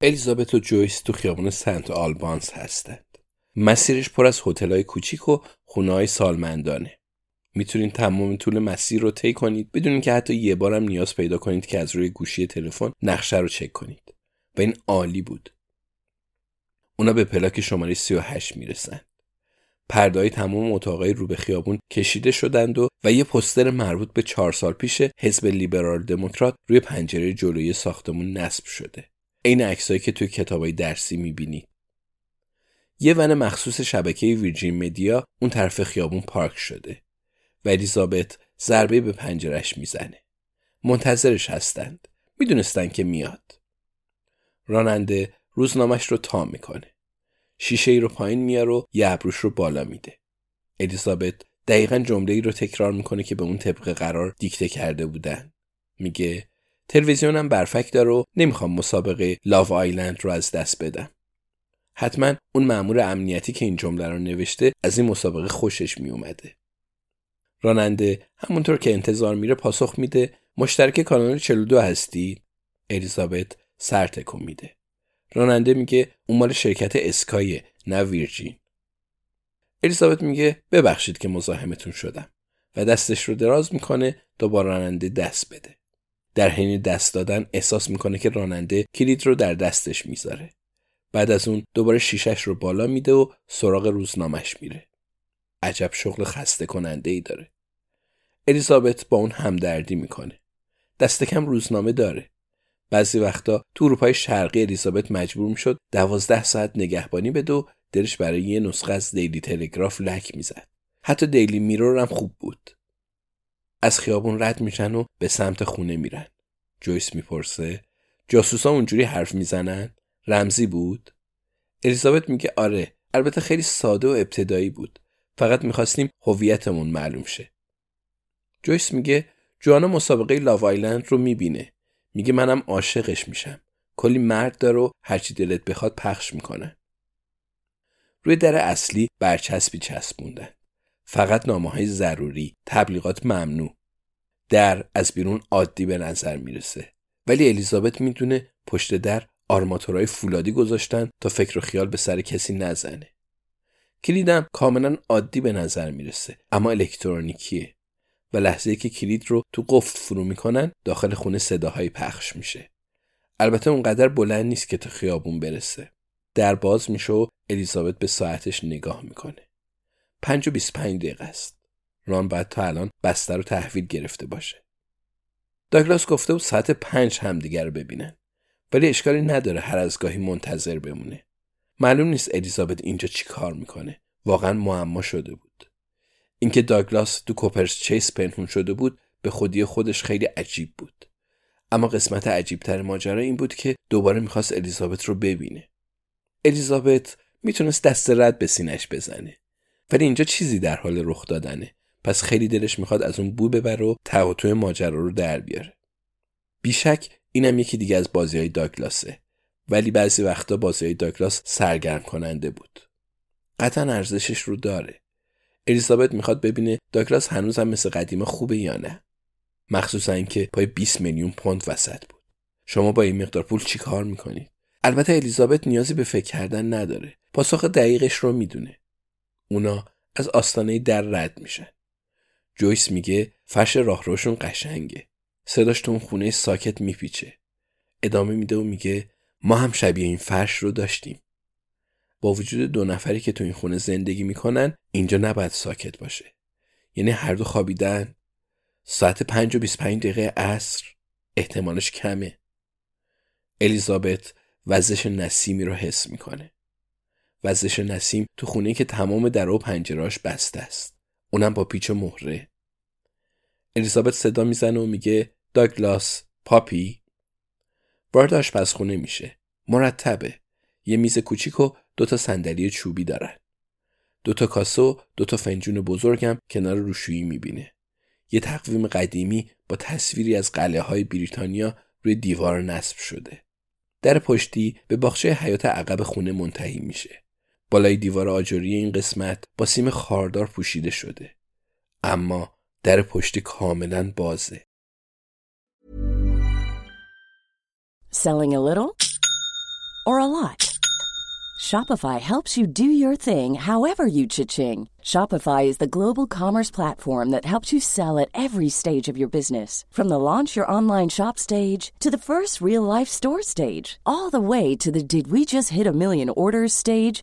الیزابت و جویس تو خیابون سنت آلبانس هستند. مسیرش پر از هتل‌های کوچیک و خونه‌های سالمندانه. می‌تونید تمام طول مسیر رو طی کنید بدون که حتی یه بارم نیاز پیدا کنید که از روی گوشی تلفن نقشه رو چک کنید. و این عالی بود. اونا به پلاک شماره 38 می‌رسن. پردای تمام اتاقای رو به خیابون کشیده شدند و و یه پستر مربوط به چهار سال پیش حزب لیبرال دموکرات روی پنجره جلوی ساختمون نصب شده. عین عکسایی که توی کتابای درسی می‌بینید. یه ون مخصوص شبکه ویرجین مدیا اون طرف خیابون پارک شده و الیزابت ضربه به پنجرش می‌زنه. منتظرش هستند. می‌دونستن که میاد. راننده روزنامش رو تا می‌کنه. شیشه ای رو پایین میاره و یه ابروش رو بالا میده. الیزابت دقیقا جمله ای رو تکرار می‌کنه که به اون طبق قرار دیکته کرده بودن. میگه تلویزیونم برفک داره و نمی‌خوام مسابقه لاو آیلند رو از دست بدم. حتما اون مأمور امنیتی که این جمله رو نوشته از این مسابقه خوشش میومده. راننده همونطور که انتظار میره پاسخ میده مشترک کانال 42 هستی؟ الیزابت سر تکون میده. راننده میگه اون مال شرکت اسکای نه ویرجین. الیزابت میگه ببخشید که مزاحمتون شدم و دستش رو دراز می‌کنه با راننده دست بده. در حین دست دادن احساس می‌کنه که راننده کلید رو در دستش می‌ذاره. بعد از اون دوباره شیشش رو بالا میده و سراغ روزنامش میره. عجب شغل خسته کننده ای داره. الیزابت با اون همدردی می‌کنه. دست کم روزنامه داره. بعضی وقتا تو اروپای شرقی الیزابت مجبور می‌شد دوازده ساعت نگهبانی بده و دلش برای یه نسخه از دیلی تلگراف لک می‌زد. حتی دیلی میرور هم خوب بود. از خیابون رد میشن و به سمت خونه میرن. جویس می‌پرسه جاسوسا اونجوری حرف می‌زنن؟ رمزی بود؟ الیزابت میگه آره البته خیلی ساده و ابتدایی بود. فقط می‌خواستیم هویتمون معلوم شه. جویس میگه جوانا مسابقه لاو آیلند رو می‌بینه. میگه منم عاشقش میشم. کلی مرد داره و هرچی دلت بخواد پخش می‌کنن. روی در اصلی برچسبی چسبوندن. فقط نامه های ضروری، تبلیغات ممنوع. در از بیرون عادی به نظر می‌رسه. ولی الیزابت می‌دونه پشت در آرماتورهای فولادی گذاشتن تا فکر و خیال به سر کسی نزنه. کلیدم کاملا عادی به نظر می‌رسه اما الکترونیکیه و لحظه که کلید رو تو قفل فرو می‌کنن داخل خونه صداهایی پخش میشه. البته اونقدر بلند نیست که تا خیابون برسه. در باز میشه و الیزابت به ساعتش نگاه می‌کنه. پنج و بیست پنج دقیقه است. ران باید تا الان بستر رو تحویل گرفته باشه. داگلاس گفته و ساعت پنج همدیگر رو ببینن. ولی اشکالی نداره هر از گاهی منتظر بمونه. معلوم نیست الیزابت اینجا چی کار می‌کنه. واقعا معما شده بود. اینکه داگلاس تو کوپرس چیس پنهون شده بود به خودی خودش خیلی عجیب بود. اما قسمت عجیبتر ماجرا این بود که دوباره می‌خواست الیزابت رو ببینه. الیزابت می‌تونست دست رد به سینش بزنه. ولی اینجا چیزی در حال رخ دادنه. پس خیلی دلش می‌خواد از اون بو ببره و تواتوی ماجرا رو در بیاره. بیشک اینم یکی دیگه از بازی های داگلاسه. ولی بعضی وقتا بازی های داگلاس سرگرم کننده بود. قطعا ارزشش رو داره. الیزابت می‌خواد ببینه داگلاس هنوز هم مثل قدیما خوبه یا نه. مخصوصا اینکه پای 20 میلیون پوند وسط بود. شما با این مقدار پول چی کار می‌کنید؟ البته الیزابت نیازی به فکر کردن نداره. پاسخ دقیقش رو می‌دونه. اونا از آستانه در رد میشن. جویس میگه فرش راهروشون قشنگه. صداش تو خونه ساکت میپیچه. ادامه میده و میگه ما هم شبیه این فرش رو داشتیم. با وجود دو نفری که تو این خونه زندگی می‌کنن اینجا نباید ساکت باشه. یعنی هر دو خوابیدن ساعت پنج و پنج دقیقه عصر احتمالش کمه. الیزابت وزش نسیمی رو حس می‌کنه. وزش نسیم تو خونه که تمام در و پنجراش بسته است. اونم با پیچ و مهره. الیزابت صدا می‌زنه و میگه داگلاس پاپی وارد آشپزخونه میشه. مرتبه. یه میز کوچیک و دو تا صندلی چوبی دارن. دو تا کاسه و دو تا فنجون بزرگم کنار روشویی می‌بینه. یه تقویم قدیمی با تصویری از قلعه های بریتانیا روی دیوار نصب شده. در پشتی به باغچه حیات عقب خونه منتهی میشه. بالای دیوار آجوری این قسمت با سیم خاردار پوشیده شده. اما در پشتی کاملا بازه. Selling a little or a lot? Shopify helps you do your thing however you cha-ching. Shopify is the global commerce platform that helps you sell at every stage of your business. From the launch your online shop stage to the first real life store stage, all the way to the did we just hit a million orders stage.